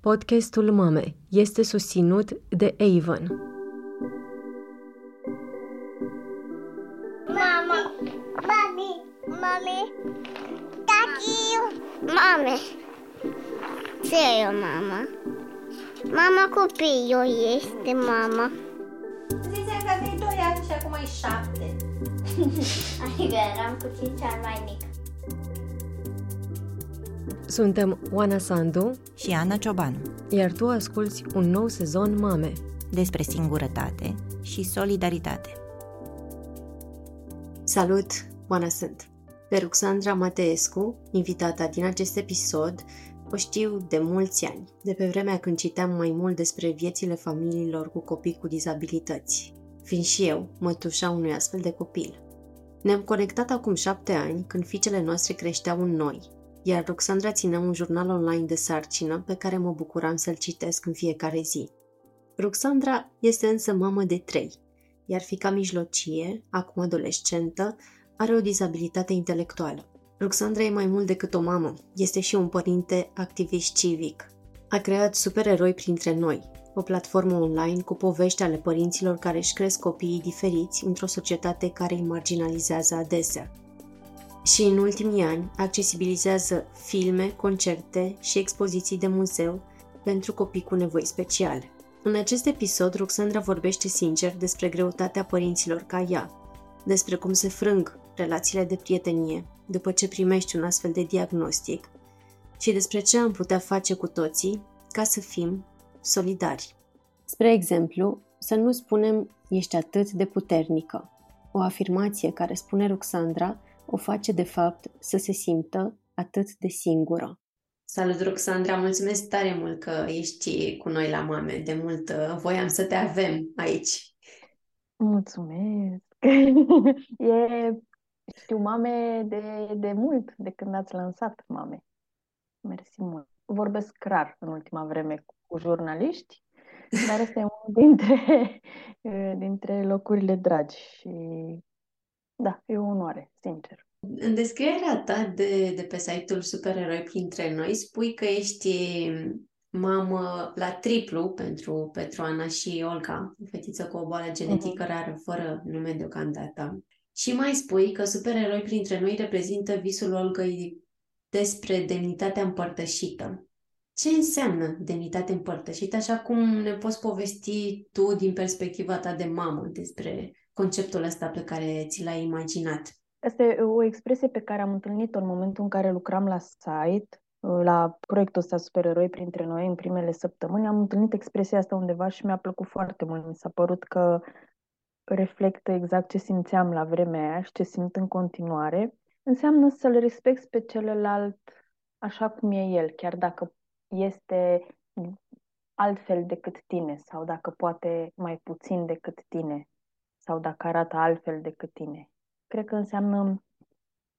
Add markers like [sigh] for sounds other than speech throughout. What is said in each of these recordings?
Podcastul Mame este susținut de Avon. Mama, mami, mami, tati, mame. Ce e o mama? Mama copilul este mama. Ziceam că aveai 2 ani și acum ai 7. [laughs] Adică eram cu 5 ani mai mic. Suntem Oana Sandu, și Ana Ciobanu iar tu asculți un nou sezon Mame. despre singurătate și solidaritate. Salut, Oana sunt! Pe Ruxandra Mateescu, invitata din acest episod, o știu de mulți ani, de pe vremea când citeam mai mult despre viețile familiilor cu copii cu dizabilități, fiind și eu mătușa unui astfel de copil. Ne-am conectat acum șapte ani, când fiicele noastre creșteau în noi, iar Roxandra ținea un jurnal online de sarcină pe care mă bucuram să-l citesc în fiecare zi. Roxandra este însă mamă de trei, iar fica mijlocie, acum adolescentă, are o dizabilitate intelectuală. Roxandra e mai mult decât o mamă, este și un părinte activist civic. A creat supereroi printre noi, o platformă online cu povești ale părinților care își cresc copiii diferiți într-o societate care îi marginalizează adesea. Și în ultimii ani accesibilizează filme, concerte și expoziții de muzeu pentru copii cu nevoi speciale. În acest episod, Roxandra vorbește sincer despre greutatea părinților ca ea, despre cum se frâng relațiile de prietenie după ce primești un astfel de diagnostic și despre ce am putea face cu toții ca să fim solidari. Spre exemplu, să nu spunem ești atât de puternică. O afirmație care spune Roxandra o face de fapt să se simtă atât de singură. Salut, Roxandra! Mulțumesc tare mult că ești cu noi la mame. De mult uh, voiam să te avem aici. Mulțumesc! [laughs] e, știu mame de, de mult, de când ați lansat mame. Mersi mult. Vorbesc rar în ultima vreme cu jurnaliști, dar este unul dintre, [laughs] dintre locurile dragi și da, e o onoare, sincer. În descrierea ta de, de pe site-ul Supereroi printre noi, spui că ești mamă la triplu pentru, pentru Ana și Olga, o fetiță cu o boală genetică uh-huh. rară, fără nume deocamdată. Și mai spui că Supereroi printre noi reprezintă visul Olgăi despre demnitatea împărtășită. Ce înseamnă demnitate împărtășită, așa cum ne poți povesti tu din perspectiva ta de mamă despre conceptul ăsta pe care ți l-ai imaginat? Asta e o expresie pe care am întâlnit-o în momentul în care lucram la site, la proiectul ăsta Supereroi printre noi, în primele săptămâni. Am întâlnit expresia asta undeva și mi-a plăcut foarte mult. Mi s-a părut că reflectă exact ce simțeam la vremea aia și ce simt în continuare. Înseamnă să-l respecti pe celălalt așa cum e el, chiar dacă este altfel decât tine sau dacă poate mai puțin decât tine sau dacă arată altfel decât tine. Cred că înseamnă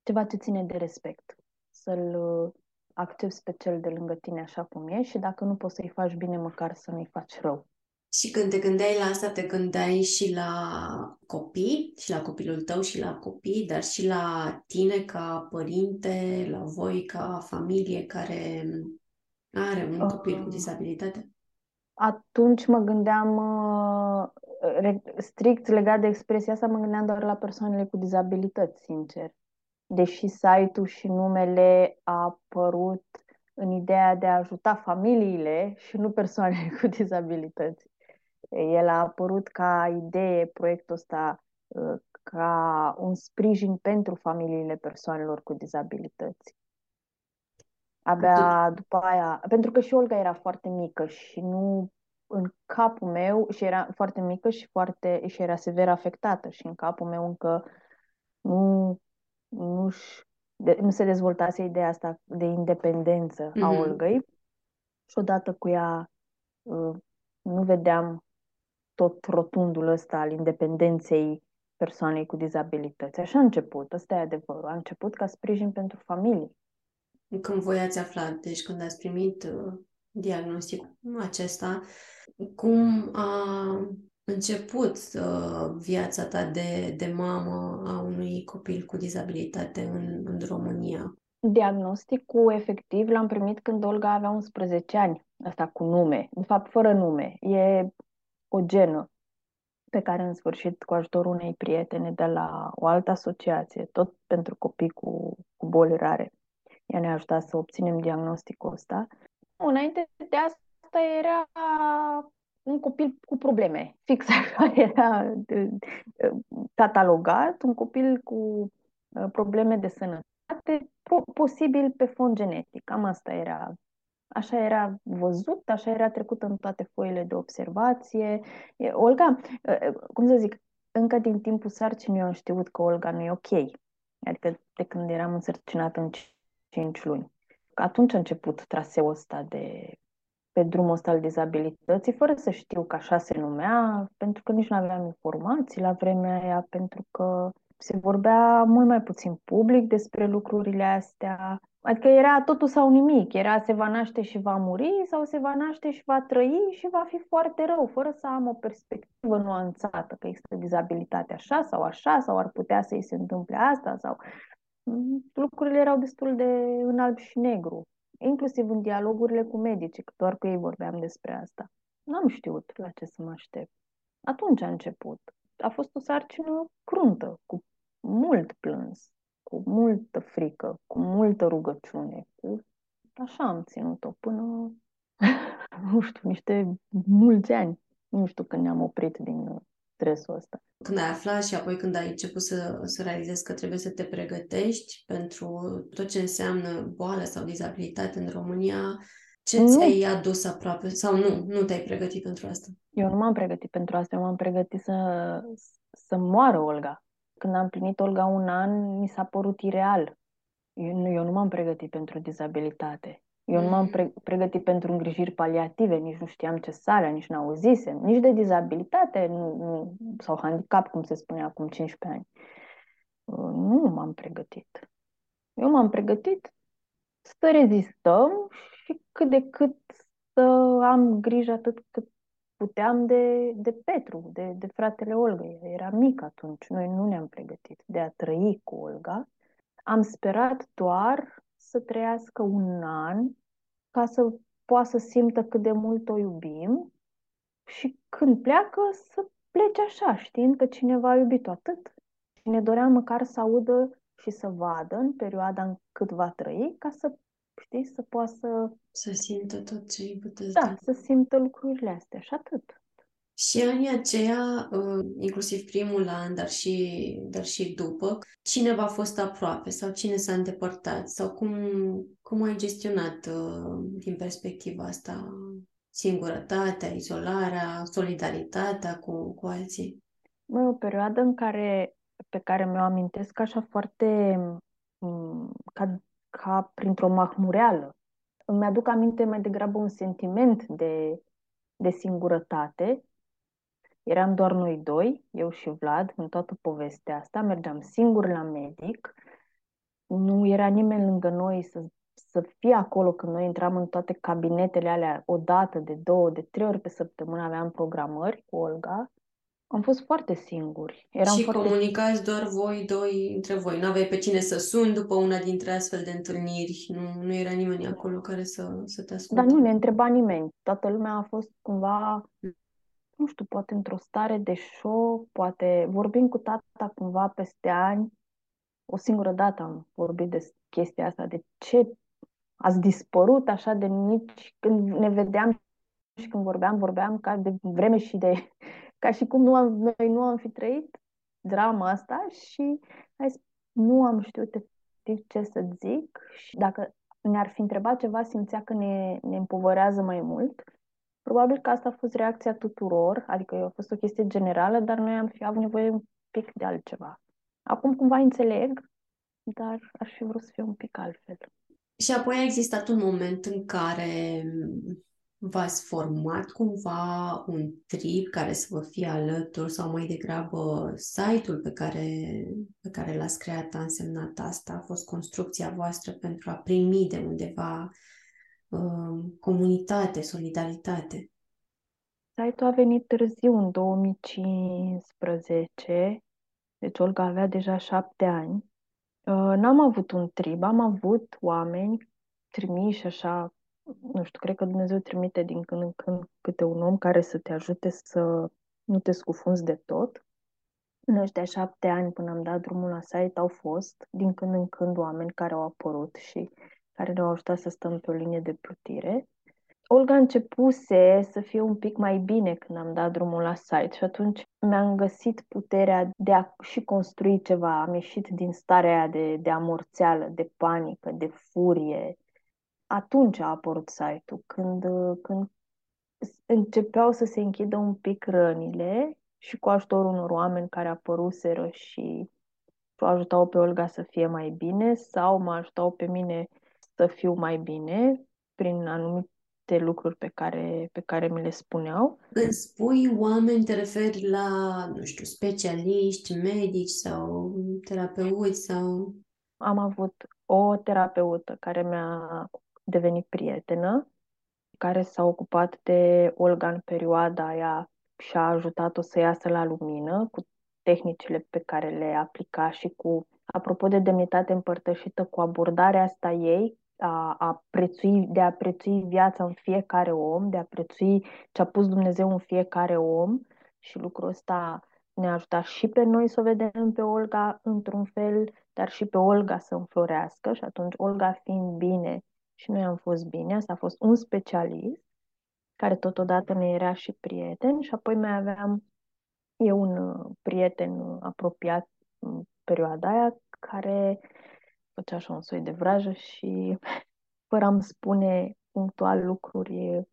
ceva ce ține de respect. Să-l uh, accepti pe cel de lângă tine așa cum e și dacă nu poți să-i faci bine, măcar să nu-i faci rău. Și când te gândeai la asta, te gândeai și la copii, și la copilul tău și la copii, dar și la tine ca părinte, la voi ca familie care are un copil cu disabilitate? Atunci mă gândeam uh, strict legat de expresia asta, mă gândeam doar la persoanele cu dizabilități, sincer. Deși site-ul și numele a apărut în ideea de a ajuta familiile și nu persoanele [laughs] cu dizabilități. El a apărut ca idee, proiectul ăsta, uh, ca un sprijin pentru familiile persoanelor cu dizabilități. Abia după aia, pentru că și Olga era foarte mică și nu în capul meu și era foarte mică și foarte și era sever afectată și în capul meu încă nu nu, de, nu se dezvoltase ideea asta de independență mm-hmm. a Olgăi și odată cu ea uh, nu vedeam tot rotundul ăsta al independenței persoanei cu dizabilități. Așa a început, ăsta e adevărul. A început ca sprijin pentru familie. Când voi ați aflat, deci când ați primit uh, diagnosticul acesta, cum a început uh, viața ta de, de mamă a unui copil cu dizabilitate în, în România? Diagnosticul efectiv l-am primit când Olga avea 11 ani, asta cu nume, de fapt fără nume. E o genă pe care în sfârșit cu ajutorul unei prietene de la o altă asociație, tot pentru copii cu, cu boli rare, ea ne-a ajutat să obținem diagnosticul ăsta. Înainte de asta era un copil cu probleme, [laughs] fix așa era catalogat, un copil cu uh, probleme de sănătate, posibil pe fond genetic. Cam asta era Așa era văzut, așa era trecut în toate foile de observație. Olga, cum să zic, încă din timpul sarcinii eu am știut că Olga nu e ok. Adică de când eram însărcinată în 5 luni. Atunci a început traseul ăsta de pe drumul ăsta al dizabilității, fără să știu că așa se numea, pentru că nici nu aveam informații la vremea aia, pentru că se vorbea mult mai puțin public despre lucrurile astea. Adică era totul sau nimic, era se va naște și va muri sau se va naște și va trăi și va fi foarte rău, fără să am o perspectivă nuanțată, că există dizabilitate așa sau așa, sau ar putea să-i se întâmple asta, sau mm, lucrurile erau destul de în alb și negru, inclusiv în dialogurile cu medici, că doar cu ei vorbeam despre asta. N-am știut la ce să mă aștept. Atunci a început. A fost o sarcină cruntă, cu mult plâns, cu multă frică, cu multă rugăciune. Cu... Așa am ținut-o până, [laughs] nu știu, niște mulți ani. Nu știu când ne-am oprit din stresul ăsta. Când ai aflat și apoi când ai început să, să realizezi că trebuie să te pregătești pentru tot ce înseamnă boală sau dizabilitate în România, ce nu. ți-ai adus aproape? Sau nu, nu te-ai pregătit pentru asta? Eu nu m-am pregătit pentru asta, eu m-am pregătit să, să moară Olga. Când am plinit Olga un an, mi s-a părut ireal. Eu nu, eu nu m-am pregătit pentru dizabilitate. Eu nu m-am mm. pre- pregătit pentru îngrijiri paliative, nici nu știam ce sarea, nici n-auzisem, nici de dizabilitate nu, nu, sau handicap, cum se spunea acum 15 ani. Uh, nu m-am pregătit. Eu m-am pregătit să rezistăm și cât de cât să am grijă atât cât puteam de, de Petru, de, de fratele Olga. Era mic atunci, noi nu ne-am pregătit de a trăi cu Olga. Am sperat doar să trăiască un an ca să poată să simtă cât de mult o iubim și când pleacă să plece așa, știind că cineva a iubit-o atât. Și ne doream măcar să audă și să vadă în perioada în cât va trăi, ca să, știi, să poată să... Să simtă tot ce îi puteți Da, să simtă lucrurile astea și atât. Și anii aceia, uh, inclusiv primul an, dar și, dar și după, cine v-a fost aproape sau cine s-a îndepărtat sau cum, cum ai gestionat uh, din perspectiva asta singurătatea, izolarea, solidaritatea cu, cu alții? Mă, o perioadă în care, pe care mi-o amintesc așa foarte mm, ca, ca printr-o mahmureală. Îmi aduc aminte mai degrabă un sentiment de, de singurătate Eram doar noi doi, eu și Vlad, în toată povestea asta. Mergeam singur la medic. Nu era nimeni lângă noi să, să fie acolo când noi intram în toate cabinetele alea o dată, de două, de trei ori pe săptămână. Aveam programări cu Olga. Am fost foarte singuri. Eram și foarte... comunicați doar voi doi între voi. Nu aveai pe cine să suni după una dintre astfel de întâlniri. Nu, nu era nimeni acolo care să, să te asculte. Dar nu ne întreba nimeni. Toată lumea a fost cumva nu știu, poate într-o stare de șoc, poate vorbim cu tata cumva peste ani. O singură dată am vorbit de chestia asta, de ce ați dispărut așa de mici când ne vedeam și când vorbeam, vorbeam ca de vreme și de... [laughs] ca și cum nu am, noi nu am fi trăit drama asta și hai, nu am știut efectiv ce să zic și dacă ne-ar fi întrebat ceva, simțea că ne, ne împovărează mai mult Probabil că asta a fost reacția tuturor, adică a fost o chestie generală, dar noi am fi avut nevoie un pic de altceva. Acum cumva înțeleg, dar aș fi vrut să fie un pic altfel. Și apoi a existat un moment în care v-ați format cumva un trip care să vă fie alături sau mai degrabă site-ul pe care, pe care l-ați creat a însemnat asta, a fost construcția voastră pentru a primi de undeva Um, comunitate, solidaritate. Site-ul a venit târziu, în 2015, deci Olga avea deja șapte ani. Uh, N-am avut un trib, am avut oameni trimiși așa, nu știu, cred că Dumnezeu trimite din când în când câte un om care să te ajute să nu te scufunzi de tot. În ăștia șapte ani până am dat drumul la site au fost din când în când oameni care au apărut și care ne-au ajutat să stăm pe o linie de plutire. Olga începuse să fie un pic mai bine când am dat drumul la site și atunci mi-am găsit puterea de a și construi ceva. Am ieșit din starea aia de, de amorțeală, de panică, de furie. Atunci a apărut site-ul, când, când începeau să se închidă un pic rănile și cu ajutorul unor oameni care apăruseră și o ajutau pe Olga să fie mai bine sau mă ajutau pe mine să fiu mai bine prin anumite lucruri pe care, pe care mi le spuneau. Când spui oameni, te referi la, nu știu, specialiști, medici sau terapeuți sau... Am avut o terapeută care mi-a devenit prietenă, care s-a ocupat de Olga în perioada aia și a ajutat-o să iasă la lumină cu tehnicile pe care le aplica și cu, apropo de demnitate împărtășită, cu abordarea asta ei a, a prețui, de a prețui viața în fiecare om, de a prețui ce a pus Dumnezeu în fiecare om și lucrul ăsta ne-a ajutat și pe noi să o vedem pe Olga într-un fel, dar și pe Olga să înflorească și atunci Olga fiind bine și noi am fost bine, asta a fost un specialist care totodată ne era și prieten și apoi mai aveam eu un uh, prieten uh, apropiat în perioada aia care făcea așa un soi de vrajă și fără a-mi spune punctual lucruri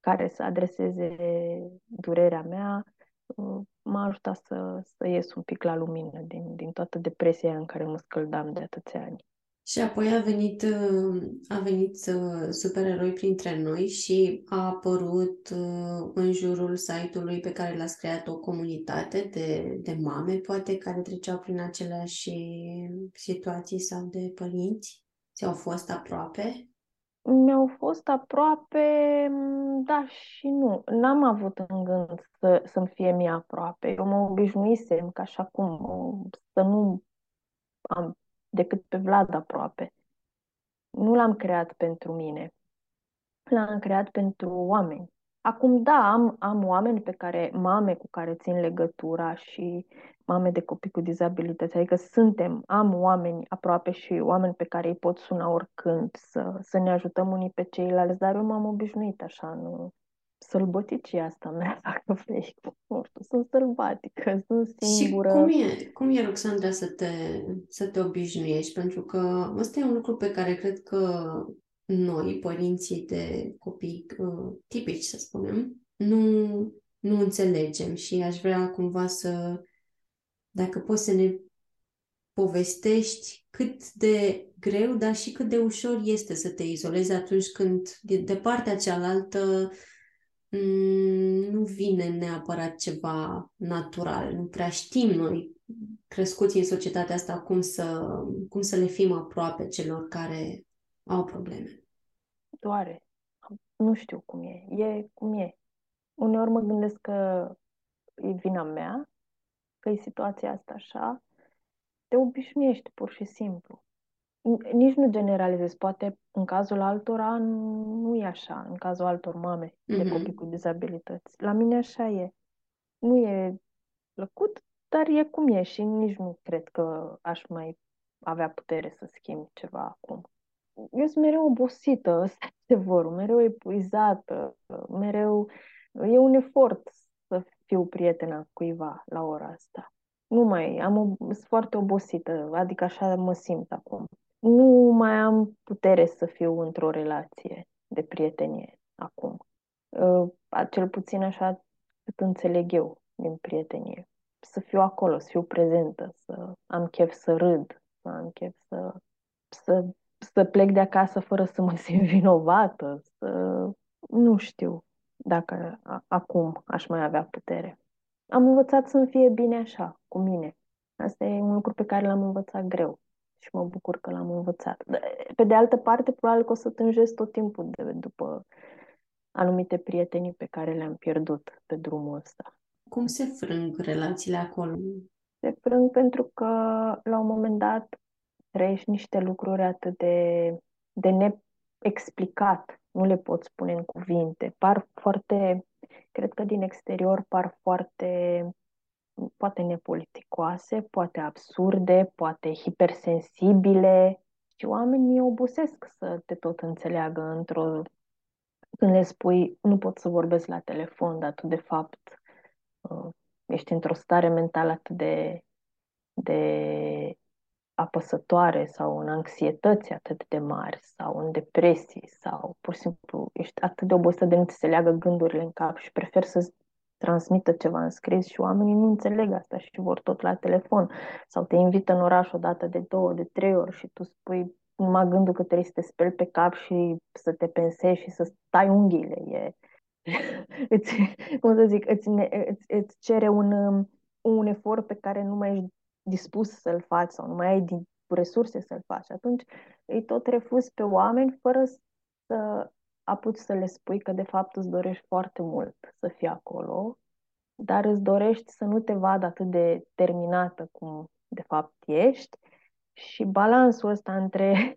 care să adreseze durerea mea, uh, m-a ajutat să, să ies un pic la lumină din, din toată depresia în care mă scăldam de atâția ani. Și apoi a venit, a venit supereroi printre noi și a apărut în jurul site-ului pe care l-ați creat o comunitate de, de mame, poate, care treceau prin aceleași situații sau de părinți? Ți-au fost aproape? Mi-au fost aproape, da și nu. N-am avut în gând să, să-mi fie mie aproape. Eu mă obișnuisem ca și acum să nu am decât pe Vlad aproape. Nu l-am creat pentru mine. L-am creat pentru oameni. Acum, da, am, am oameni pe care, mame cu care țin legătura și mame de copii cu dizabilități, adică suntem, am oameni aproape și oameni pe care îi pot suna oricând să, să ne ajutăm unii pe ceilalți, dar eu m-am obișnuit așa, nu, sălbăticie asta mea, [laughs] dacă vrei. Nu știu, sunt sălbatică, sunt singură. Și cum e, cum e Roxandra, să te, să te obișnuiești? Pentru că ăsta e un lucru pe care cred că noi, părinții de copii uh, tipici, să spunem, nu, nu înțelegem și aș vrea cumva să, dacă poți să ne povestești cât de greu, dar și cât de ușor este să te izolezi atunci când de, de partea cealaltă Mm, nu vine neapărat ceva natural. Nu prea știm noi, crescuți în societatea asta, cum să, cum să le fim aproape celor care au probleme. Doare. Nu știu cum e. E cum e. Uneori mă gândesc că e vina mea, că e situația asta așa. Te obișnuiești pur și simplu nici nu generalizez, poate în cazul altora nu e așa, în cazul altor mame mm-hmm. de mhm. copii cu dizabilități. La mine așa e. Nu e plăcut, dar e cum e și nici nu cred că aș mai avea putere să schimb ceva acum. Eu sunt mereu obosită, [laughs] ăsta este vorul, mereu epuizată, mereu... E un efort să fiu prietena cuiva la ora asta. Nu mai, am, sunt foarte obosită, adică așa mă simt acum nu mai am putere să fiu într-o relație de prietenie acum. Uh, cel puțin așa cât înțeleg eu din prietenie. Să fiu acolo, să fiu prezentă, să am chef să râd, să am chef să, să, să plec de acasă fără să mă [laughs] simt vinovată, să nu știu dacă acum aș mai avea putere. Am învățat să-mi fie bine așa, cu mine. Asta e un lucru pe care l-am învățat greu și mă bucur că l-am învățat. Pe de altă parte, probabil că o să tânjesc tot timpul de, după anumite prietenii pe care le-am pierdut pe drumul ăsta. Cum se frâng relațiile acolo? Se frâng pentru că, la un moment dat, trăiești niște lucruri atât de, de neexplicat, nu le pot spune în cuvinte. Par foarte, cred că din exterior par foarte, poate nepoliticoase, poate absurde, poate hipersensibile. Și oamenii obosesc să te tot înțeleagă într-o... Când le spui, nu pot să vorbesc la telefon, dar tu de fapt uh, ești într-o stare mentală atât de, de apăsătoare sau în anxietăți atât de mari sau în depresii sau pur și simplu ești atât de obosit de nu ți se leagă gândurile în cap și prefer să transmită ceva în scris și oamenii nu înțeleg asta și vor tot la telefon sau te invită în oraș o dată de două, de trei ori și tu spui numai gândul că trebuie să te speli pe cap și să te pensezi și să stai unghiile. E, [laughs] îți, cum să zic, îți, îți, îți cere un, un efort pe care nu mai ești dispus să-l faci sau nu mai ai din resurse să-l faci. Atunci îi tot refuzi pe oameni fără să apuci să le spui că de fapt îți dorești foarte mult să fii acolo, dar îți dorești să nu te vadă atât de terminată cum de fapt ești și balansul ăsta între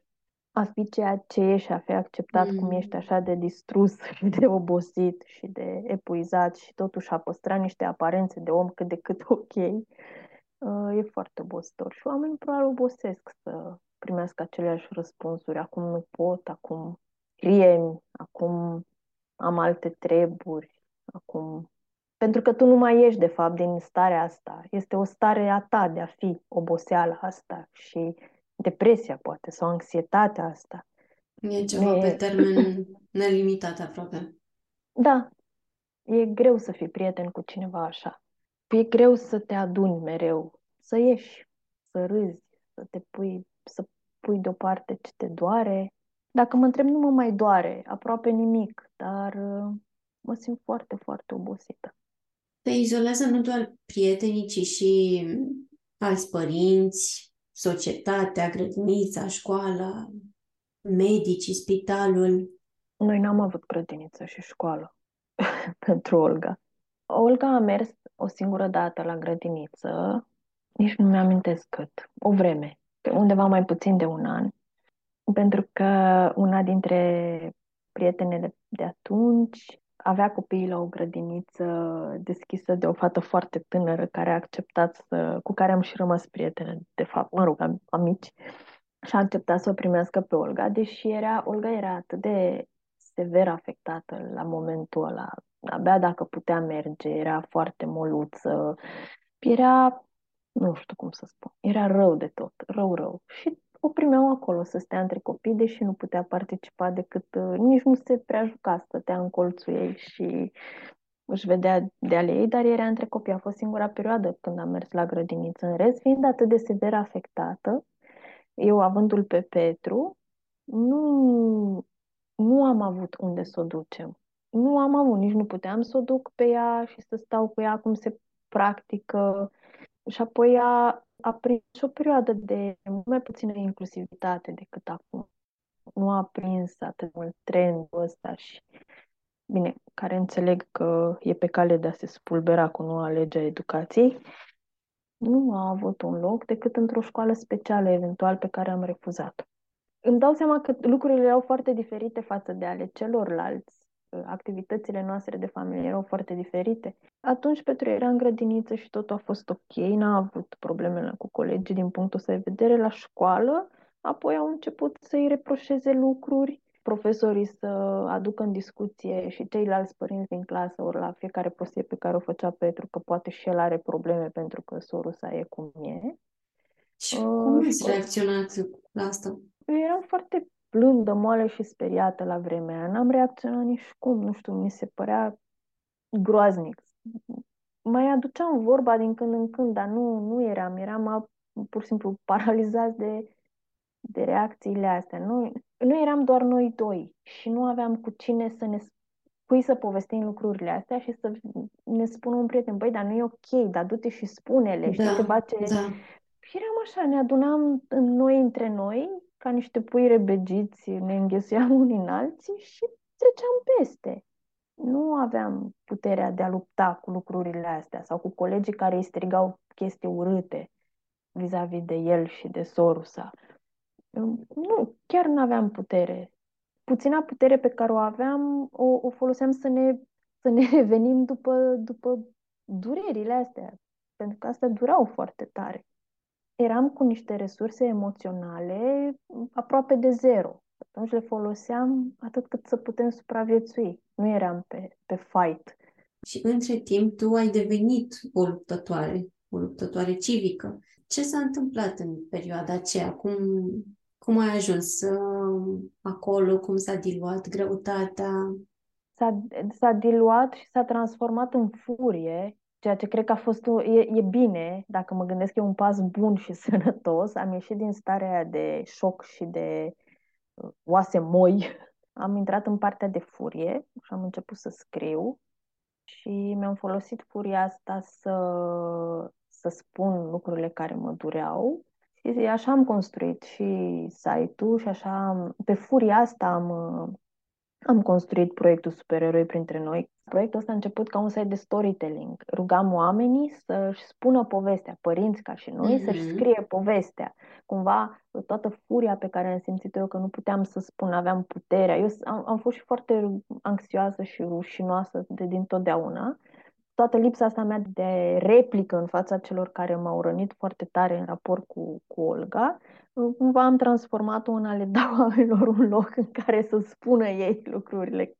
a fi ceea ce ești, a fi acceptat mm. cum ești așa de distrus [laughs] și de obosit și de epuizat și totuși a păstra niște aparențe de om cât de cât [laughs] ok, uh, e foarte obositor. Și oamenii probabil obosesc să primească aceleași răspunsuri. Acum nu pot, acum scrie acum am alte treburi, acum... Pentru că tu nu mai ești, de fapt, din starea asta. Este o stare a ta de a fi oboseala asta și depresia, poate, sau anxietatea asta. E ceva e... pe termen [clears throat] nelimitat aproape. Da. E greu să fii prieten cu cineva așa. E greu să te aduni mereu, să ieși, să râzi, să te pui, să pui deoparte ce te doare. Dacă mă întreb, nu mă mai doare aproape nimic, dar uh, mă simt foarte, foarte obosită. Te izolează nu doar prietenii, ci și alți părinți, societatea, grădinița, școala, medicii, spitalul? Noi n-am avut grădiniță și școală [laughs] pentru Olga. Olga a mers o singură dată la grădiniță, nici nu mi-amintesc cât, o vreme, pe undeva mai puțin de un an, pentru că una dintre prietenele de atunci avea copiii la o grădiniță deschisă de o fată foarte tânără care a acceptat să, cu care am și rămas prietene, de fapt, mă rog, am, amici, și a acceptat să o primească pe Olga, deși era, Olga era atât de sever afectată la momentul ăla, abia dacă putea merge, era foarte moluță, era, nu știu cum să spun, era rău de tot, rău, rău. Și o primeau acolo să stea între copii, deși nu putea participa decât, uh, nici nu se prea juca, stătea în colțul ei și își vedea de ale ei, dar era între copii. A fost singura perioadă când am mers la grădiniță. În rest, fiind atât de sever afectată, eu avându-l pe Petru, nu, nu am avut unde să o ducem. Nu am avut, nici nu puteam să o duc pe ea și să stau cu ea cum se practică. Și apoi a, a prins o perioadă de mult mai puțină inclusivitate decât acum. Nu a prins atât mult trendul ăsta și, bine, care înțeleg că e pe cale de a se spulbera cu noua lege a educației, nu a avut un loc decât într-o școală specială, eventual, pe care am refuzat. Îmi dau seama că lucrurile erau foarte diferite față de ale celorlalți activitățile noastre de familie erau foarte diferite. Atunci Petru era în grădiniță și totul a fost ok, n-a avut probleme cu colegii din punctul său de vedere la școală, apoi au început să-i reproșeze lucruri, profesorii să aducă în discuție și ceilalți părinți din clasă, ori la fiecare prostie pe care o făcea Petru, că poate și el are probleme pentru că sorusa e cum e. Și uh, cum ați reacționat la asta? Eram foarte blândă, moale și speriată la vremea aia. N-am reacționat nici cum, nu știu, mi se părea groaznic. Mai aduceam vorba din când în când, dar nu, nu eram, eram pur și simplu paralizați de, de reacțiile astea. Nu, nu eram doar noi doi și nu aveam cu cine să ne cui să povestim lucrurile astea și să ne spună un prieten, băi, dar nu e ok, dar du-te și spune-le, da, știi, ceva ce... Da. Și eram așa, ne adunam noi între noi ca niște pui rebegiți, ne înghesuiam [laughs] unii în alții și treceam peste. Nu aveam puterea de a lupta cu lucrurile astea sau cu colegii care îi strigau chestii urâte vis-a-vis de el și de Sorusa. Nu, chiar nu aveam putere. Puțina putere pe care o aveam o, o foloseam să ne, să ne [laughs] revenim după, după durerile astea, pentru că astea durau foarte tare. Eram cu niște resurse emoționale aproape de zero. Atunci le foloseam atât cât să putem supraviețui. Nu eram pe, pe fight. Și între timp tu ai devenit o luptătoare, o luptătoare civică. Ce s-a întâmplat în perioada aceea? Cum, cum ai ajuns uh, acolo? Cum s-a diluat greutatea? S-a, s-a diluat și s-a transformat în furie, ceea ce cred că a fost, o, e, e bine, dacă mă gândesc, e un pas bun și [laughs] sănătos. Am ieșit din starea aia de șoc și de uh, oase moi. [laughs] Am intrat în partea de furie și am început să scriu și mi-am folosit furia asta să, să spun lucrurile care mă dureau. Și așa am construit și site-ul și așa, pe furia asta am, am construit proiectul Supereroi printre noi. Proiectul ăsta a început ca un site de storytelling. Rugam oamenii să-și spună povestea, părinți ca și noi, mm-hmm. să-și scrie povestea. Cumva toată furia pe care am simțit eu că nu puteam să spun, aveam puterea. Eu am, am fost și foarte anxioasă și rușinoasă de din totdeauna. Toată lipsa asta mea de replică în fața celor care m-au rănit foarte tare în raport cu, cu Olga cumva am transformat-o în a le da [laughs] oamenilor un loc în care să spună ei lucrurile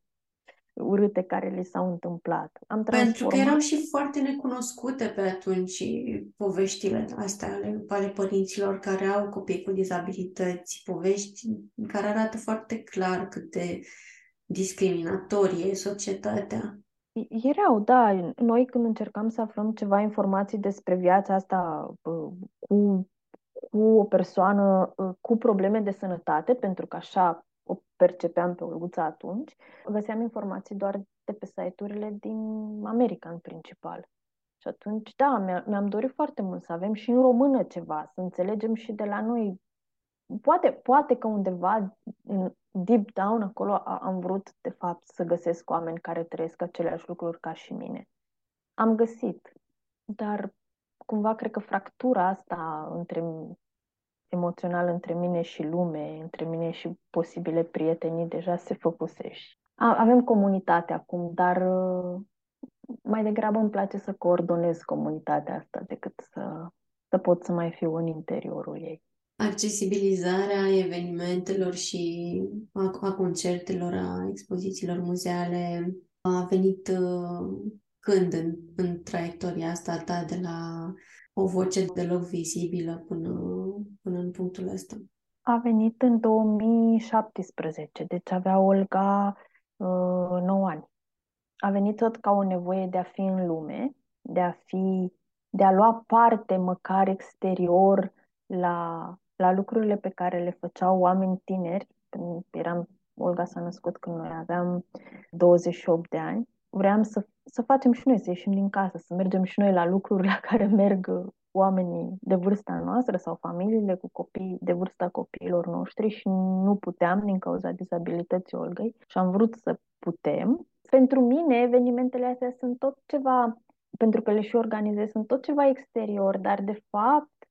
urâte care li s-au întâmplat. Am transformat... Pentru că erau și foarte necunoscute pe atunci poveștile astea ale, ale părinților care au copii cu dizabilități, povești care arată foarte clar cât de discriminatorie e societatea. Erau, da. Noi când încercam să aflăm ceva informații despre viața asta cu cu o persoană uh, cu probleme de sănătate, pentru că așa o percepeam pe Olguța atunci, găseam informații doar de pe site-urile din America în principal. Și atunci, da, mi-am dorit foarte mult să avem și în română ceva, să înțelegem și de la noi. Poate, poate că undeva, în deep down, acolo am vrut, de fapt, să găsesc oameni care trăiesc aceleași lucruri ca și mine. Am găsit, dar cumva cred că fractura asta între emoțional între mine și lume, între mine și posibile prietenii deja se făcusești. Avem comunitate acum, dar uh, mai degrabă îmi place să coordonez comunitatea asta decât să, să pot să mai fiu în interiorul ei. Accesibilizarea evenimentelor și a, a concertelor, a expozițiilor muzeale a venit uh, când în, în traiectoria asta ta de la o voce deloc vizibilă până, până în punctul ăsta? A venit în 2017, deci avea Olga uh, 9 ani. A venit tot ca o nevoie de a fi în lume, de a fi, de a lua parte măcar exterior la, la lucrurile pe care le făceau oameni tineri. Eram, Olga s-a născut când noi aveam 28 de ani vreau să, să facem și noi, să ieșim din casă, să mergem și noi la lucruri la care merg oamenii de vârsta noastră sau familiile cu copii de vârsta copiilor noștri și nu puteam din cauza dizabilității Olgăi și am vrut să putem. Pentru mine, evenimentele astea sunt tot ceva, pentru că le și organizez, sunt tot ceva exterior, dar de fapt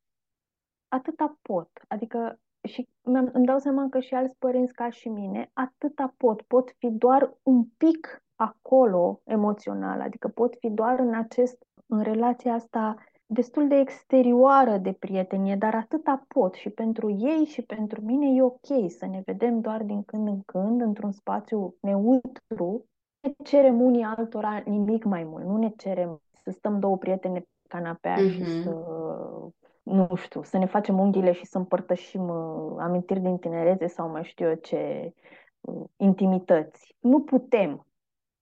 atâta pot. Adică și îmi dau seama că și alți părinți ca și mine, atâta pot. Pot fi doar un pic acolo emoțional, adică pot fi doar în acest, în relația asta destul de exterioară de prietenie, dar atâta pot și pentru ei și pentru mine e ok să ne vedem doar din când în când într-un spațiu neutru. Ne cerem unii altora nimic mai mult, nu ne cerem să stăm două prietene pe canapea mm-hmm. și mhm. să nu știu, să ne facem unghiile și să împărtășim uh, amintiri din tinerețe sau mai știu eu ce uh, intimități. Nu putem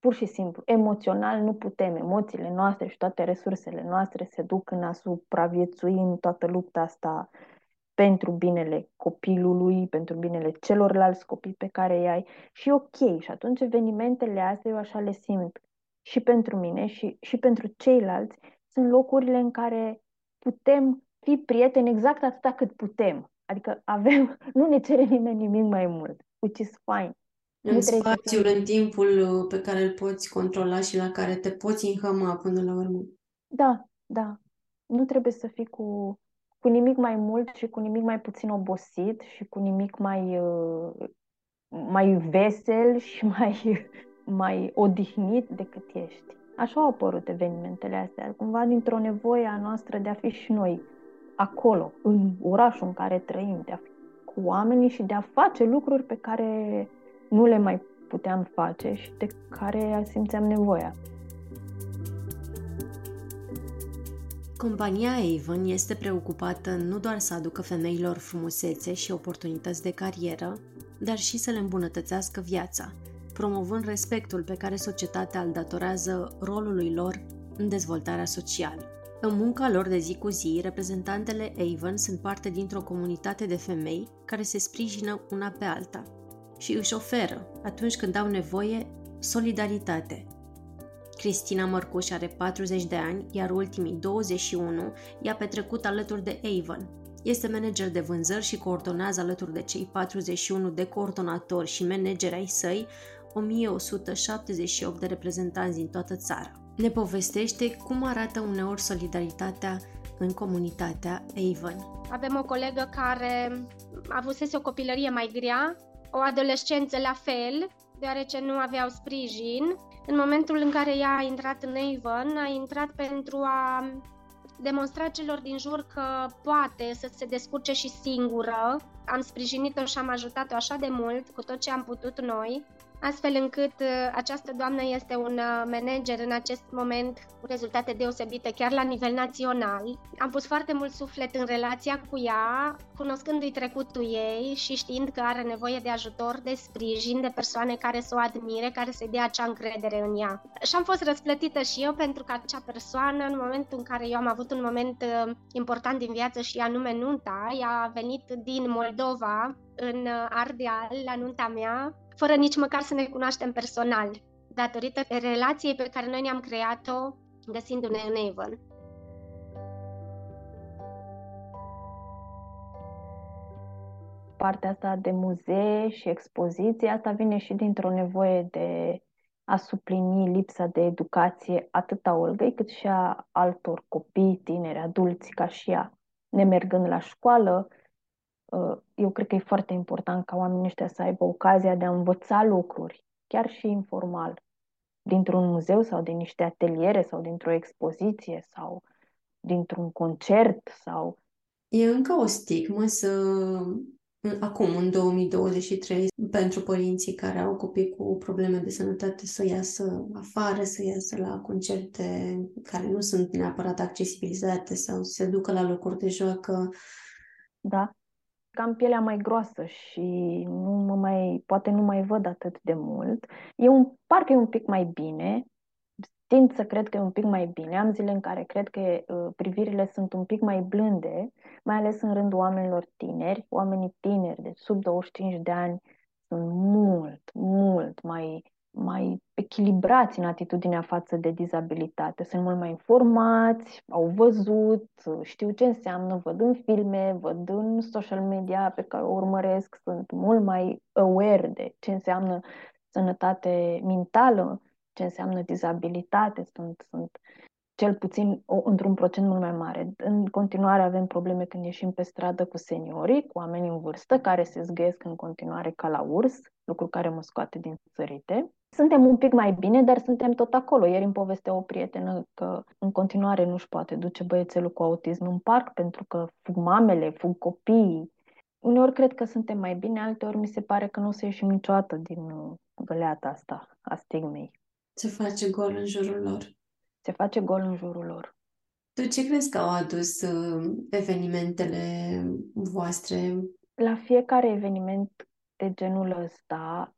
pur și simplu, emoțional nu putem. Emoțiile noastre și toate resursele noastre se duc în a supraviețui în toată lupta asta pentru binele copilului, pentru binele celorlalți copii pe care îi ai și ok. Și atunci evenimentele astea eu așa le simt și pentru mine și, și pentru ceilalți sunt locurile în care putem fi prieteni exact atâta cât putem. Adică avem, [laughs] nu ne cere nimeni nimic mai mult, which is fine. În spațiul, în timpul uh, pe care îl poți controla și la care te poți înhăma până la urmă. Da, da. Nu trebuie să fii cu, cu nimic mai mult și cu nimic mai puțin obosit și cu nimic mai, uh, mai vesel și [laughs] mai, mai odihnit decât ești. Așa au apărut evenimentele astea, cumva dintr-o nevoie a noastră de a fi și noi acolo, în orașul în care trăim, de a fi cu oamenii și de a face lucruri pe care nu le mai puteam face și de care simțeam nevoia. Compania Avon este preocupată nu doar să aducă femeilor frumusețe și oportunități de carieră, dar și să le îmbunătățească viața, promovând respectul pe care societatea îl datorează rolului lor în dezvoltarea socială. În munca lor de zi cu zi, reprezentantele Avon sunt parte dintr-o comunitate de femei care se sprijină una pe alta și își oferă, atunci când au nevoie, solidaritate. Cristina Mărcuș are 40 de ani, iar ultimii 21 i-a petrecut alături de Avon. Este manager de vânzări și coordonează alături de cei 41 de coordonatori și manageri ai săi 1178 de reprezentanți din toată țara. Ne povestește cum arată uneori solidaritatea în comunitatea Avon. Avem o colegă care avusese o copilărie mai grea, o adolescență la fel, deoarece nu aveau sprijin. În momentul în care ea a intrat în Avon, a intrat pentru a demonstra celor din jur că poate să se descurce și singură. Am sprijinit-o și am ajutat-o așa de mult cu tot ce am putut noi astfel încât uh, această doamnă este un uh, manager în acest moment cu rezultate deosebite chiar la nivel național. Am pus foarte mult suflet în relația cu ea, cunoscându-i trecutul ei și știind că are nevoie de ajutor, de sprijin, de persoane care să o admire, care să-i dea acea încredere în ea. Și am fost răsplătită și eu pentru că acea persoană, în momentul în care eu am avut un moment uh, important din viață și anume nunta, ea a venit din Moldova în Ardeal la nunta mea fără nici măcar să ne cunoaștem personal, datorită relației pe care noi ne-am creat-o găsindu-ne în Avon. Partea asta de muzee și expoziție, asta vine și dintr-o nevoie de a suplini lipsa de educație atât a Olgăi cât și a altor copii, tineri, adulți ca și ea, nemergând la școală, Uh, eu cred că e foarte important ca oamenii ăștia să aibă ocazia de a învăța lucruri, chiar și informal, dintr-un muzeu sau din niște ateliere sau dintr-o expoziție sau dintr-un concert sau... E încă o stigmă să acum, în 2023, pentru părinții care au copii cu probleme de sănătate să iasă afară, să iasă la concerte care nu sunt neapărat accesibilizate sau să se ducă la locuri de joacă. Da, cam pielea mai groasă și nu mă mai, poate nu mai văd atât de mult. E un, parcă e un pic mai bine, tind să cred că e un pic mai bine. Am zile în care cred că uh, privirile sunt un pic mai blânde, mai ales în rândul oamenilor tineri. Oamenii tineri de sub 25 de ani sunt mult, mult mai mai echilibrați în atitudinea față de dizabilitate. Sunt mult mai informați, au văzut, știu ce înseamnă, văd în filme, văd în social media pe care o urmăresc, sunt mult mai aware de ce înseamnă sănătate mentală, ce înseamnă dizabilitate, sunt, sunt cel puțin o, într-un procent mult mai mare. În continuare avem probleme când ieșim pe stradă cu seniorii, cu oameni în vârstă, care se zgăiesc în continuare ca la urs, lucru care mă scoate din sărite. Suntem un pic mai bine, dar suntem tot acolo. Ieri îmi povestea o prietenă că în continuare nu-și poate duce băiețelul cu autism în parc pentru că fug mamele, fug copiii. Uneori cred că suntem mai bine, alteori mi se pare că nu o să ieșim niciodată din uh, găleata asta a stigmei. Se face gol în jurul lor. Se face gol în jurul lor. Tu ce crezi că au adus uh, evenimentele voastre? La fiecare eveniment de genul ăsta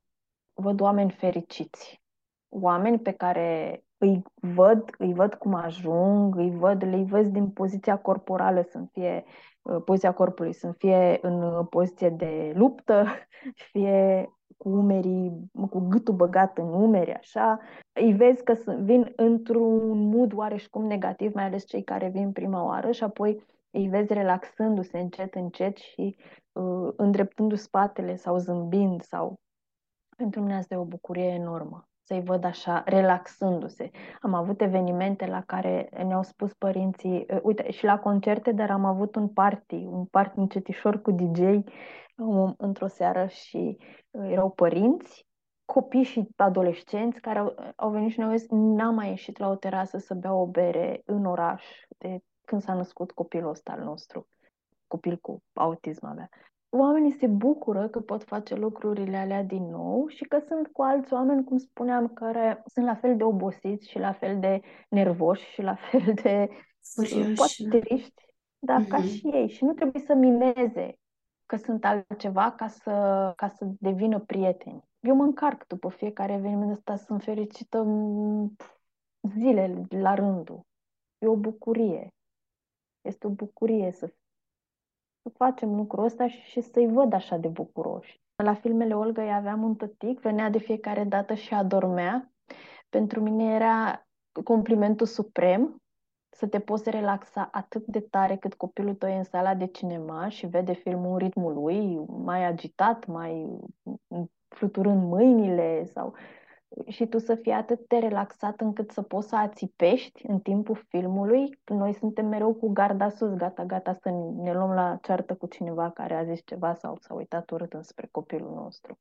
văd oameni fericiți, oameni pe care îi văd, îi văd cum ajung, îi văd, le văd din poziția corporală, să fie uh, poziția corpului, să fie în uh, poziție de luptă, [laughs] fie cu umerii, cu gâtul băgat în umeri, așa, îi vezi că vin într-un mood oareșcum negativ, mai ales cei care vin prima oară și apoi îi vezi relaxându-se încet, încet și uh, îndreptându spatele sau zâmbind sau pentru mine asta e o bucurie enormă. să-i văd așa, relaxându-se. Am avut evenimente la care ne-au spus părinții, uite, și la concerte, dar am avut un party, un party încetișor cu DJ um, într-o seară și erau părinți, copii și adolescenți care au, au venit și ne-au zis, n-am mai ieșit la o terasă să bea o bere în oraș de când s-a născut copilul ăsta al nostru, copil cu autism avea oamenii se bucură că pot face lucrurile alea din nou și că sunt cu alți oameni, cum spuneam, care sunt la fel de obosiți și la fel de nervoși și la [laughs] fel de Furioși. poate triști, dar mm-hmm. ca mhm. și ei. Și nu trebuie să mineze că sunt altceva ca să, ca să devină prieteni. Eu mă încarc după fiecare eveniment ăsta, sunt fericită zile la rândul. E o bucurie. Este o bucurie să să facem lucrul ăsta și, și să-i văd așa de bucuroși. La filmele Olga aveam un tătic, venea de fiecare dată și adormea. Pentru mine era complimentul suprem să te poți relaxa atât de tare cât copilul tău e în sala de cinema și vede filmul în ritmul lui, mai agitat, mai fluturând mâinile sau și tu să fii atât de relaxat încât să poți să ațipești în timpul filmului. Noi suntem mereu cu garda sus, gata, gata, să ne luăm la ceartă cu cineva care a zis ceva sau s-a uitat urât înspre copilul nostru.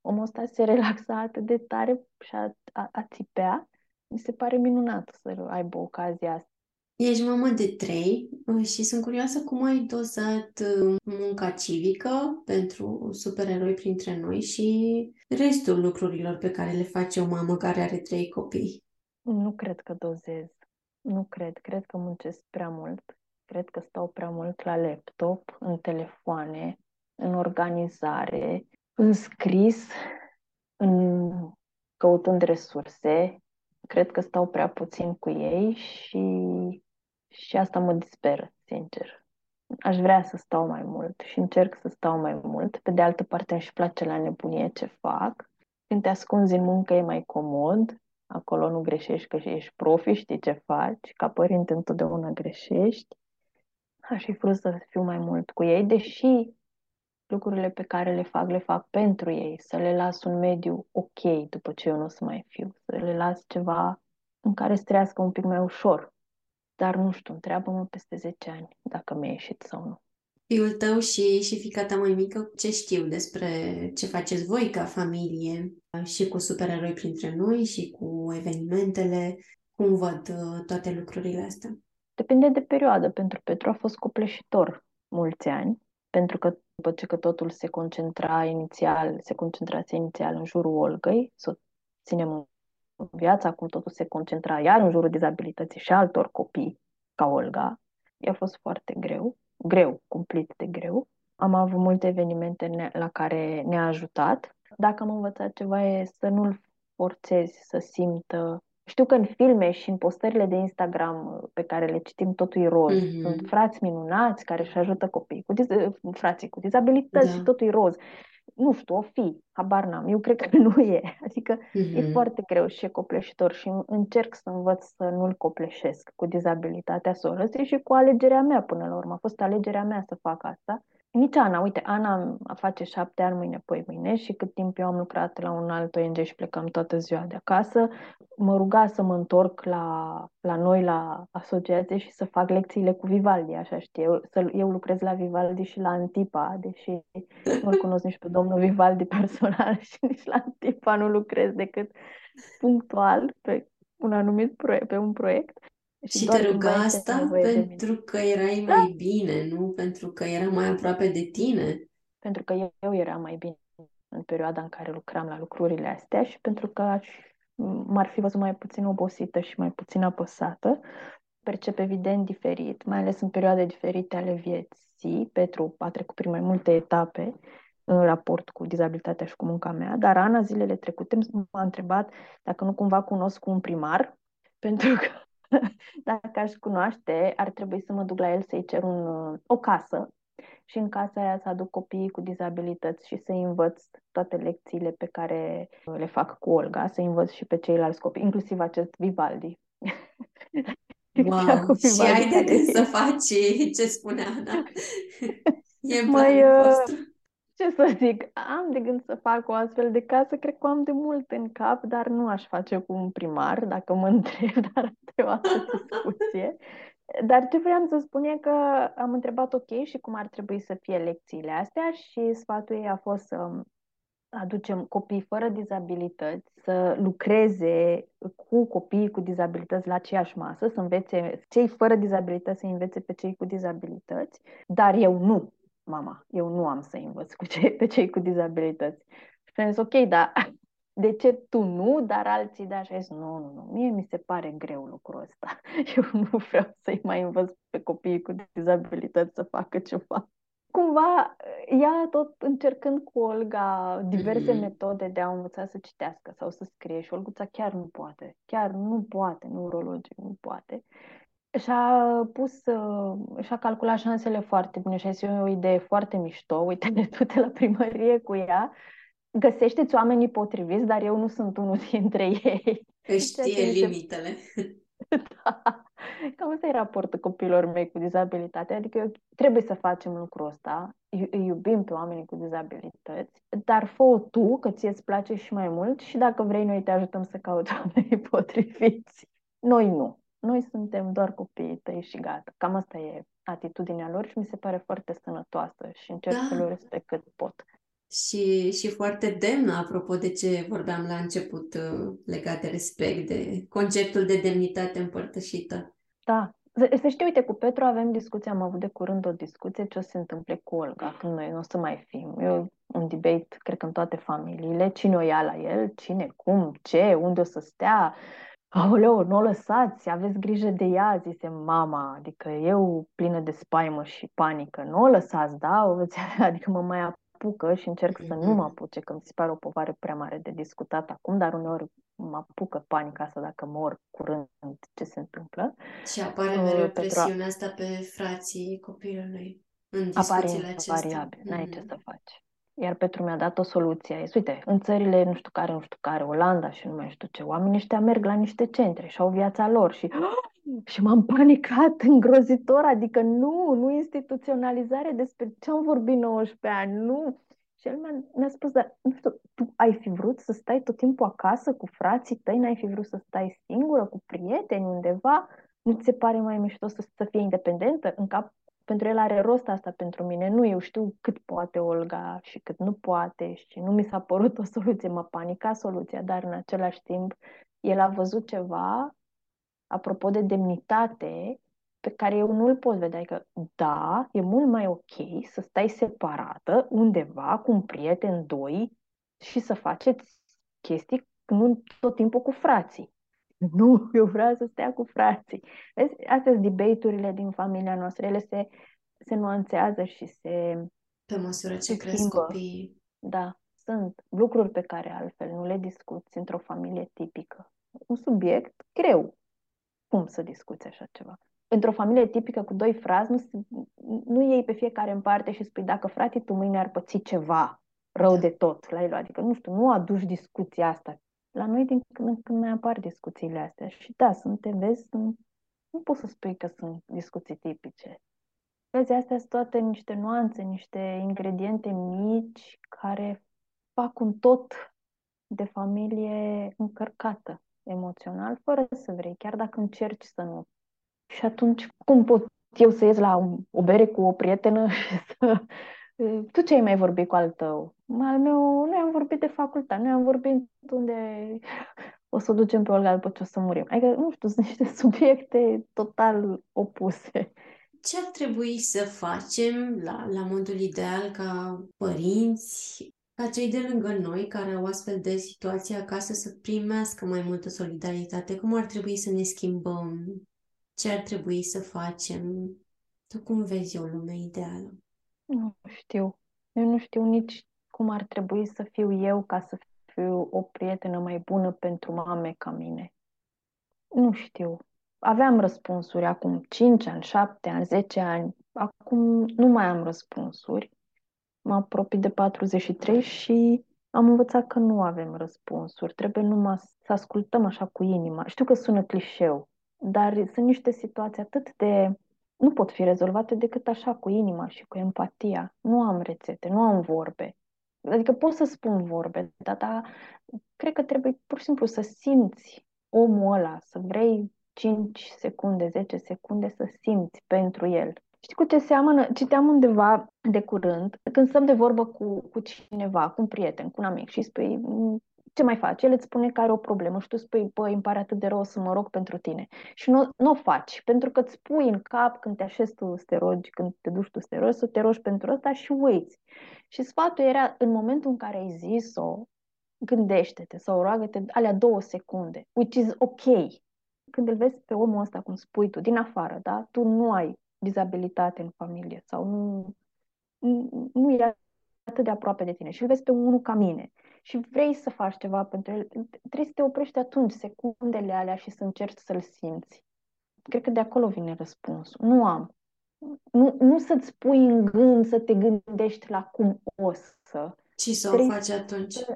Omul ăsta se relaxa atât de tare și a, a, a țipea. Mi se pare minunat să aibă ocazia asta. Ești mamă de trei uh, și sunt curioasă cum ai dozat uh, munca civică pentru supereroi printre noi și restul lucrurilor pe care le face o mamă care are trei copii. Nu cred că dozez. Nu cred. Cred că muncesc prea mult. Cred că stau prea mult la laptop, în telefoane, în organizare, în scris, în căutând resurse. Cred că stau prea puțin cu ei și și asta mă disperă, sincer. Aș vrea să stau mai mult și încerc să stau mai mult. Pe de altă parte, îmi place la nebunie ce fac. Când te ascunzi în muncă e mai comod, acolo nu greșești că ești profi, știi ce faci, ca părinte întotdeauna greșești. Aș fi vrut să fiu mai mult cu ei, deși lucrurile pe care le fac, le fac pentru ei, să le las un mediu ok după ce eu nu o să mai fiu, să le las ceva în care să trăiască un pic mai ușor, dar nu știu, întreabă-mă peste 10 ani dacă mi-a ieșit sau nu. Fiul tău și, și fica ta mai mică, ce știu despre ce faceți voi ca familie și cu supereroi printre noi și cu evenimentele? Cum văd uh, toate lucrurile astea? Depinde de perioadă. Pentru Petru a fost copleșitor mulți ani, pentru că după ce că totul se concentra inițial, se concentrase inițial în jurul Olgăi, să o ținem viața, cum totul se concentra iar în jurul dizabilității și altor copii ca Olga. I-a fost foarte greu, greu, cumplit de greu. Am avut multe evenimente la care ne-a ajutat. Dacă am învățat ceva e să nu-l forțezi să simtă știu că în filme și în postările de Instagram pe care le citim totul e roz. Mm-hmm. Sunt frați minunați care își ajută copiii cu diz- frații cu dizabilități da. și totul e roz nu știu, o fi, habar n-am, eu cred că [laughs] nu e. Adică mm-hmm. e foarte greu și e copleșitor și încerc să învăț să nu-l copleșesc cu dizabilitatea sorăsei și cu alegerea mea până la urmă. A fost alegerea mea să fac asta nici Ana, uite, Ana face șapte ani mâine, poi mâine și cât timp eu am lucrat la un alt ONG și plecam toată ziua de acasă, mă ruga să mă întorc la, la noi, la asociație și să fac lecțiile cu Vivaldi, așa știi. Eu, să, eu lucrez la Vivaldi și la Antipa, deși nu-l cunosc nici pe domnul Vivaldi personal [laughs] și nici la Antipa nu lucrez decât punctual pe un anumit proiect, pe un proiect. Și, și te ruga asta pentru că erai da. mai bine, nu pentru că era mai aproape de tine? Pentru că eu, eu eram mai bine în perioada în care lucram la lucrurile astea și pentru că aș, m-ar fi văzut mai puțin obosită și mai puțin apăsată. Percep evident diferit, mai ales în perioade diferite ale vieții. Petru a trecut prin mai multe etape în raport cu dizabilitatea și cu munca mea, dar Ana zilele trecute m-a întrebat dacă nu cumva cunosc un primar, [laughs] pentru că [laughs] Dacă aș cunoaște, ar trebui să mă duc la el să-i cer un, o casă și în casa aia să aduc copiii cu dizabilități și să-i învăț toate lecțiile pe care le fac cu Olga, să-i învăț și pe ceilalți copii, inclusiv acest Vivaldi. [laughs] Wow, și ai de când să faci ce spune Ana. [laughs] E mai, uh, ce să zic, am de gând să fac o astfel de casă, cred că am de mult în cap, dar nu aș face cu un primar, dacă mă [laughs] întreb, dar asta e o altă discuție. Dar ce vreau să spun e că am întrebat ok și cum ar trebui să fie lecțiile astea și sfatul ei a fost să aducem copii fără dizabilități, să lucreze cu copiii cu dizabilități la aceeași masă, să învețe cei fără dizabilități să învețe pe cei cu dizabilități, dar eu nu, mama, eu nu am să învăț cu cei, pe cei cu dizabilități. Și am zis, ok, dar [laughs] de ce tu nu, dar alții da? Și zis, nu, nu, nu, mie mi se pare greu lucrul ăsta. [laughs] Eu nu vreau să-i mai învăț pe copiii cu dizabilități să facă ceva. Cumva, ea tot încercând cu Olga diverse mm-hmm. metode de a învăța să citească sau să scrie și Olguța chiar nu poate, chiar nu poate, neurologic nu poate. Și-a pus, uh, și-a calculat șansele foarte bune și a zis o idee foarte mișto, uite, de tu la primărie cu ea, găsește-ți oamenii potriviți, dar eu nu sunt unul [laughs] dintre ei. Își știe limitele. [laughs] da. Cam asta e raportul copilor mei cu dizabilitate. Adică eu, trebuie să facem lucrul ăsta, îi iubim pe oamenii cu dizabilități, dar fă tu, că ție îți place și mai mult și dacă vrei, noi te ajutăm să cauți [laughs] oamenii potriviți. Noi nu. Noi suntem doar copiii tăi și gata. Cam asta e atitudinea lor și mi se pare foarte sănătoasă și încerc da. să le respect cât pot și, și foarte demnă, apropo de ce vorbeam la început uh, legat de respect, de conceptul de demnitate împărtășită. Da. Să știi, uite, cu Petru avem discuție, am avut de curând o discuție ce o să se întâmple cu Olga, când noi nu o să mai fim. Eu un debate, cred că în toate familiile, cine o ia la el, cine, cum, ce, unde o să stea, Aoleu, nu o lăsați, aveți grijă de ea, zise mama, adică eu plină de spaimă și panică, nu o lăsați, da? O veți [laughs] adică mă mai apucă și încerc să nu mă mm-hmm. apuce, că mi se pare o povară prea mare de discutat acum, dar uneori mă apucă panica asta dacă mor curând ce se întâmplă. Și apare mereu uh, presiunea asta pe frații copilului în discuțiile acestea. variabil, mm-hmm. n-ai ce să faci. Iar Petru mi-a dat o soluție. Zis, uite, în țările nu știu care, nu știu care, Olanda și nu mai știu ce, oamenii ăștia merg la niște centre și au viața lor și [gasps] și m-am panicat îngrozitor, adică nu, nu instituționalizare despre ce am vorbit 19 ani, nu. Și el mi-a, mi-a spus, dar nu știu, tu ai fi vrut să stai tot timpul acasă cu frații tăi, n-ai fi vrut să stai singură, cu prieteni, undeva? Nu ți se pare mai mișto să, să fie independentă? În cap, pentru el are rost asta pentru mine. Nu, eu știu cât poate Olga și cât nu poate și nu mi s-a părut o soluție, mă panica soluția, dar în același timp el a văzut ceva apropo de demnitate, pe care eu nu îl pot vedea. Adică, da, e mult mai ok să stai separată undeva cu un prieten, doi, și să faceți chestii nu tot timpul cu frații. [laughs] Nu, eu vreau să stea cu frații. Vezi, astea sunt debate din familia noastră. Ele se, se nuanțează și se Pe măsură ce cresc copiii. Da, sunt lucruri pe care altfel nu le discuți într-o familie tipică. Un subiect greu, cum să discuți așa ceva? Într-o familie tipică cu doi frați, nu, nu iei pe fiecare în parte și spui dacă frații tu mâine ar păți ceva rău da. de tot la el. Adică, nu știu, nu aduci discuția asta. La noi din când în când mai apar discuțiile astea. Și da, sunt, te vezi, sunt, nu poți să spui că sunt discuții tipice. Vezi, astea sunt toate niște nuanțe, niște ingrediente mici care fac un tot de familie încărcată emoțional fără să vrei, chiar dacă încerci să nu. Și atunci, cum pot eu să ies la o bere cu o prietenă [laughs] și să... Tu ce ai mai vorbit cu al tău? Al meu, noi am vorbit de facultate, noi am vorbit unde o să o ducem pe Olga după ce o să murim. Adică, nu știu, [laughs] sunt niște subiecte total opuse. Ce ar trebui să facem la, la modul ideal ca părinți ca cei de lângă noi care au astfel de situații acasă să primească mai multă solidaritate? Cum ar trebui să ne schimbăm? Ce ar trebui să facem? Tu cum vezi o lume ideală? Nu știu. Eu nu știu nici cum ar trebui să fiu eu ca să fiu o prietenă mai bună pentru mame ca mine. Nu știu. Aveam răspunsuri acum 5 ani, 7 ani, 10 ani. Acum nu mai am răspunsuri mă apropii de 43 și am învățat că nu avem răspunsuri. Trebuie numai să ascultăm așa cu inima. Știu că sună clișeu, dar sunt niște situații atât de nu pot fi rezolvate decât așa, cu inima și cu empatia. Nu am rețete, nu am vorbe. Adică pot să spun vorbe, dar, dar cred că trebuie pur și simplu să simți omul ăla, să vrei 5 secunde, 10 secunde să simți pentru el. Știi cu ce seamănă? Citeam undeva de curând, când stăm de vorbă cu, cu cineva, cu un prieten, cu un amic și spui ce mai faci? El îți spune că are o problemă și tu spui, băi, îmi pare atât de rău să mă rog pentru tine. Și nu, nu o faci, pentru că îți pui în cap când te așezi tu să te rogi, când te duci tu să te rogi, să te rogi pentru ăsta și uiți. Și sfatul era, în momentul în care ai zis-o, gândește-te sau roagă-te alea două secunde, which is ok. Când îl vezi pe omul ăsta, cum spui tu, din afară, da? Tu nu ai dizabilitate în familie sau nu, nu, nu e atât de aproape de tine și îl vezi pe unul ca mine și vrei să faci ceva pentru el, trebuie să te oprești atunci, secundele alea și să încerci să-l simți. Cred că de acolo vine răspunsul. Nu am. Nu, nu să-ți pui în gând să te gândești la cum o să. Ci să o faci atunci. Să,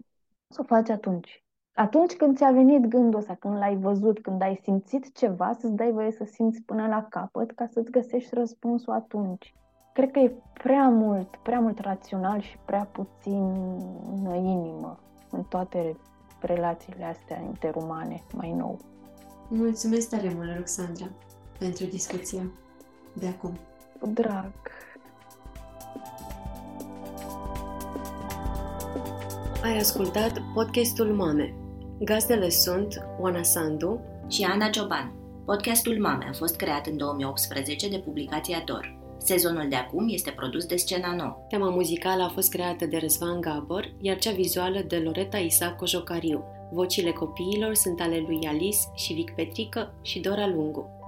să o faci atunci. Atunci când ți-a venit gândul ăsta, când l-ai văzut, când ai simțit ceva, să-ți dai voie să simți până la capăt ca să-ți găsești răspunsul atunci. Cred că e prea mult, prea mult rațional și prea puțin inimă în toate relațiile astea interumane mai nou. Mulțumesc tare mult, Roxandra, pentru discuția de acum. Cu drag! Ai ascultat podcastul Mame. Gazdele sunt Oana Sandu și Ana Cioban. Podcastul Mame a fost creat în 2018 de publicația DOR. Sezonul de acum este produs de Scena Nouă. Tema muzicală a fost creată de Răzvan Gabor, iar cea vizuală de Loreta Isa Cojocariu. Vocile copiilor sunt ale lui Alice și Vic Petrică și Dora Lungu.